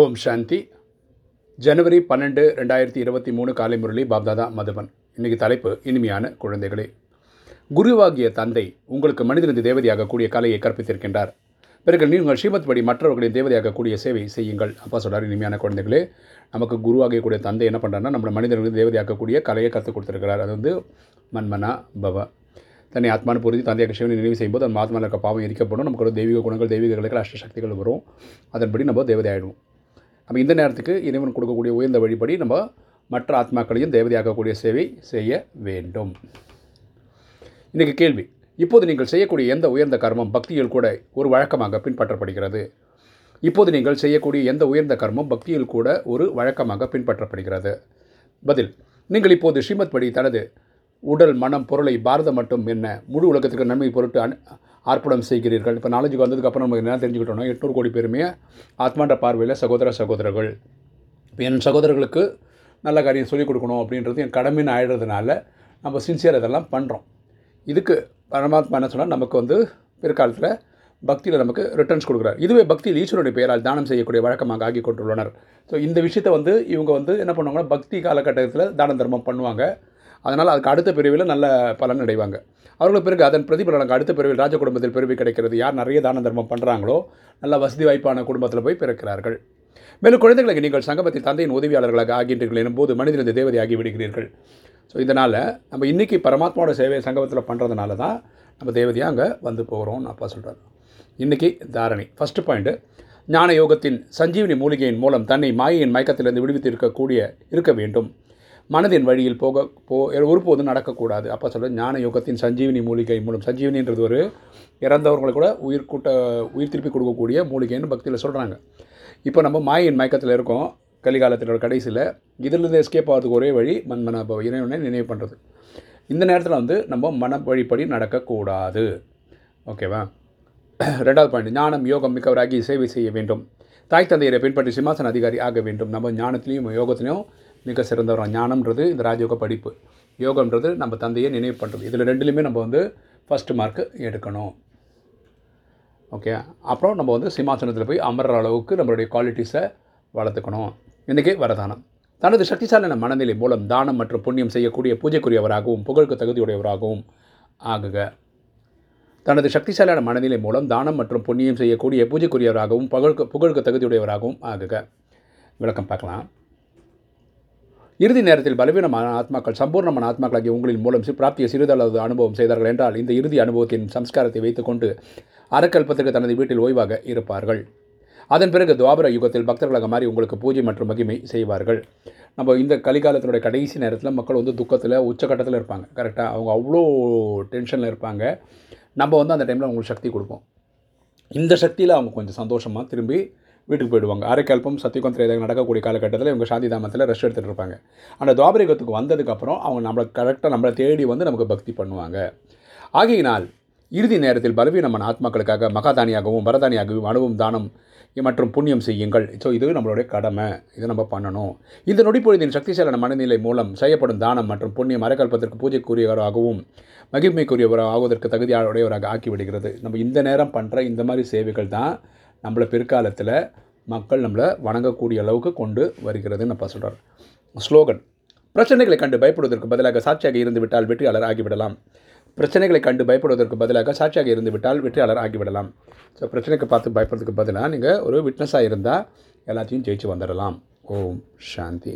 ஓம் சாந்தி. ஜனவரி பன்னெண்டு ரெண்டாயிரத்தி இருபத்தி மூணு காலை முரளி பாப்தாதா மதுபன். இன்றைக்கி தலைப்பு இனிமையான குழந்தைகளே. குருவாகிய தந்தை உங்களுக்கு மனிதனது தேவதையாகக்கூடிய கலையை கற்பித்திருக்கின்றார். பிறகு நீங்கள் ஸ்ரீமத் படி மற்றவர்களின் தேவதையாகக்கூடிய சேவை செய்யுங்கள். அப்பா சொல்கிறார் இனிமையான குழந்தைகளே நமக்கு குருவாகக்கூடிய தந்தை என்ன பண்ணுறாருன்னா நம்ம மனிதர்களுக்கு தேவதையாக்கக்கூடிய கலையை கற்றுக் கொடுத்துருக்கிறார். அது வந்து மன்மனா பவ. தன்னை ஆத்மான பொருதி தந்தையாக சிவனை நினைவு செய்யும்போது அந்த ஆத்மாவில் இருக்க பாவம் எரிக்கப்படும். நமக்கு ஒரு தெய்வீக குணங்கள் தெய்வீக கலைகள் அஷ்ட சக்திகள் வரும். அதன்படி நம்ம தேவதை ஆகிடுவோம் நம்ம இந்த நேரத்துக்கு இறைவன் கொடுக்கக்கூடிய உயர்ந்த வழிபடி நம்ம மற்ற ஆத்மாக்களையும் தேவதையாக்கக்கூடிய சேவை செய்ய வேண்டும். இன்றைக்கு கேள்வி இப்போது நீங்கள் செய்யக்கூடிய எந்த உயர்ந்த கர்மம் பக்தியில் கூட ஒரு வழக்கமாக பின்பற்றப்படுகிறது? இப்போது நீங்கள் செய்யக்கூடிய எந்த உயர்ந்த கர்மம் பக்தியில் கூட ஒரு வழக்கமாக பின்பற்றப்படுகிறது? பதில் நீங்கள் இப்போது ஸ்ரீமத் படி தனது உடல் மனம் பொருளை பாரதம் மட்டும் என்ன முழு உலகத்துக்கு நன்மை பொருட்டு அன் அர்ப்பணம் செய்கிறீர்கள். இப்போ நாலேஜுக்கு வந்ததுக்கப்புறம் நமக்கு என்ன தெரிஞ்சுக்கிட்டோம்னா எட்நூறு கோடி பேருமே ஆத்மான்ற பார்வையில் சகோதர சகோதரர்கள். இப்போ என் சகோதரர்களுக்கு நல்ல காரியம் சொல்லிக் கொடுக்கணும் அப்படின்றது என் கடமைன்னு ஆயிடுறதுனால நம்ம சின்சியர் இதெல்லாம் பண்ணுறோம் இதுக்கு பரமாத்மா என்ன சொன்னால் நமக்கு வந்து பிற்காலத்தில் பக்தியில் நமக்கு ரிட்டர்ன்ஸ் கொடுக்குறார். இதுவே பக்தியில் ஈஸ்வரனுடைய பெயரால் தானம் செய்யக்கூடிய வழக்கமாக ஆகி கொண்டுள்ளனர். ஸோ இந்த விஷயத்தை வந்து இவங்க வந்து என்ன பண்ணுவாங்கன்னா பக்தி காலகட்டத்தில் தான தர்மம் பண்ணுவாங்க. அதனால் அதுக்கு அடுத்த பிரிவில் நல்ல பலன் அடைவாங்க. அவர்களுக்கு பிறகு அதன் பிரதிபலனுக்கு அடுத்த பிரிவில் ராஜ குடும்பத்தில் பிறவி கிடைக்கிறது. யார் நிறைய தான தர்மம் பண்ணுறாங்களோ நல்ல வசதி வாய்ப்பான குடும்பத்தில் போய் பிறக்கிறார்கள். மேலும் குழந்தைகளுக்கு நீங்கள் சங்கமத்தில் தந்தையின் உதவியாளர்களாக ஆகின்றீர்கள் எனும்போது மனிதனது தேவதை ஆகி விடுகிறீர்கள். ஸோ இதனால் நம்ம இன்றைக்கி பரமாத்மாவோட சேவையை சங்கமத்தில் பண்ணுறதுனால தான் நம்ம தேவதையாக அங்கே வந்து போகிறோம்னு அப்பா சொல்கிறார் இன்றைக்கி தாரணை. ஃபஸ்ட்டு பாயிண்ட்டு ஞான யோகத்தின் சஞ்சீவனி மூலிகையின் மூலம் தன்னை மாயையின் மயக்கத்திலிருந்து விடுவித்து இருக்கக்கூடிய இருக்க வேண்டும். மனதின் வழியில் போக போ ஒருபோதும் நடக்கக்கூடாது. அப்போ சொல்ல ஞான யோகத்தின் சஞ்சீவினி மூலிகை மூலம். சஞ்சீவினின்றது ஒரு இறந்தவர்களை கூட உயிர் கூட்ட உயிர் திருப்பி கொடுக்கக்கூடிய மூலிகைன்னு பக்தியில் சொல்கிறாங்க இப்போ நம்ம மாயின் மயக்கத்தில் இருக்கோம். கலிகாலத்தினோட கடைசியில். இதிலிருந்து எஸ்கேப் ஆகிறதுக்கு ஒரே வழி மண்மனப இறைவனை நினைவு பண்ணுறது இந்த நேரத்தில் வந்து நம்ம மன வழிப்படி நடக்கக்கூடாது. ஓகேவா? ரெண்டாவது பாயிண்ட் ஞானம் யோகம் மிக்கவராகி சேவை செய்ய வேண்டும். தாய் தந்தையரை பின்பற்றி சிம்மாசன அதிகாரி ஆக வேண்டும். நம்ம ஞானத்திலையும் யோகத்திலையும் மிக சிறந்தவரம் ஞானம்ன்றது இந்த ராஜயோக படிப்பு. யோகம்ன்றது நம்ம தந்தையை நினைவு பண்ணுறது இதில் ரெண்டுலேயுமே நம்ம வந்து ஃபஸ்ட்டு மார்க்கு எடுக்கணும். ஓகே அப்புறம் நம்ம வந்து சிம்மாசனத்தில் போய் அமர்ற அளவுக்கு நம்மளுடைய குவாலிட்டிஸை வளர்த்துக்கணும். இன்றைக்கே வரதானம். தனது சக்திசாலின மனநிலை மூலம் தானம் மற்றும் புண்ணியம் செய்யக்கூடிய பூஜைக்குரியவராகவும் புகழுக்கு தகுதியுடையவராகவும் ஆகுக. தனது சக்திசாலியான மனநிலை மூலம் தானம் மற்றும் புண்ணியம் செய்யக்கூடிய பூஜைக்குரியவராகவும் புகழுக்கு புகழுக்கு தகுதியுடையவராகவும் ஆகுக. விளக்கம் பார்க்கலாம். இறுதி நேரத்தில் பலவீனமான ஆத்மாக்கள் சம்பூர்ணமான ஆத்மாக்களாகிய உங்களின் மூலம் பிராப்திய சிறிதளவு அனுபவம் செய்தார்கள் என்றால் இந்த இறுதி அனுபவத்தின் சம்ஸ்காரத்தை வைத்துக்கொண்டு அறக்கல்பத்திற்கு தனது வீட்டில் ஓய்வாக இருப்பார்கள். அதன் பிறகு துவாபர யுகத்தில் பக்தர்களாக மாறி உங்களுக்கு பூஜை மற்றும் மகிமை செய்வார்கள். நம்ம இந்த கலிகாலத்தினுடைய கடைசி நேரத்தில் மக்கள் வந்து துக்கத்தில் உச்சக்கட்டத்தில் இருப்பாங்க. கரெக்டாக அவங்க அவ்வளோ டென்ஷனில் இருப்பாங்க. நம்ம வந்து அந்த டைமில் அவங்களுக்கு சக்தி கொடுப்போம். இந்த சக்தியில் அவங்க கொஞ்சம் சந்தோஷமாக திரும்பி வீட்டுக்கு போயிடுவாங்க. அரைக்கல்பம் சத்தியகுந்த ஏதாவது நடக்கக்கூடிய காலகட்டத்தில் இவங்க சாந்தி தாமத்தில் ரெஸ்ட் எடுத்துகிட்டு இருப்பாங்க. அந்த துவாபரிகத்துக்கு வந்ததுக்கப்புறம் அவங்க நம்மளை கரெக்டாக நம்மளை தேடி வந்து நமக்கு பக்தி பண்ணுவாங்க. ஆகையினால் இறுதி நேரத்தில் பலவீனமான ஆத்மாக்களுக்காக மகாதானியாகவும் பரதானியாகவும் அணுவும் தானம் மற்றும் புண்ணியம் செய்யுங்கள். ஸோ இது நம்மளுடைய கடமை. இதை நம்ம பண்ணணும். இந்த நொடிப்பொழுதின் சக்திசாலான மனநிலை மூலம் செய்யப்படும் தானம் மற்றும் புண்ணியம் அறக்கல்பத்திற்கு பூஜைக்குரியவராகவும் மகிமைக்குரியவராக ஆகுவதற்கு தகுதியுடையவராக ஆக்கிவிடுகிறது நம்ம இந்த நேரம் பண்ணுற இந்த மாதிரி சேவைகள் தான் நம்மளை பிற்காலத்தில் மக்கள் நம்மளை வணங்கக்கூடிய அளவுக்கு கொண்டு வருகிறதுன்னு அப்பா சொல்கிறார் ஸ்லோகன் பிரச்சனைகளை கண்டு பயப்படுவதற்கு பதிலாக சாட்சியாக இருந்துவிட்டால் வெற்றியாளர் ஆகிவிடலாம். பிரச்சனைகளை கண்டு பயப்படுவதற்கு பதிலாக சாட்சியாக இருந்துவிட்டால் வெற்றியாளர் ஆகிவிடலாம். ஸோ பிரச்சனைக்கு பார்த்து பயப்படுறதுக்கு பதிலாக நீங்கள் ஒரு விட்னஸாக இருந்தால் எல்லாத்தையும் ஜெயிச்சு வந்துடலாம் ஓம் சாந்தி.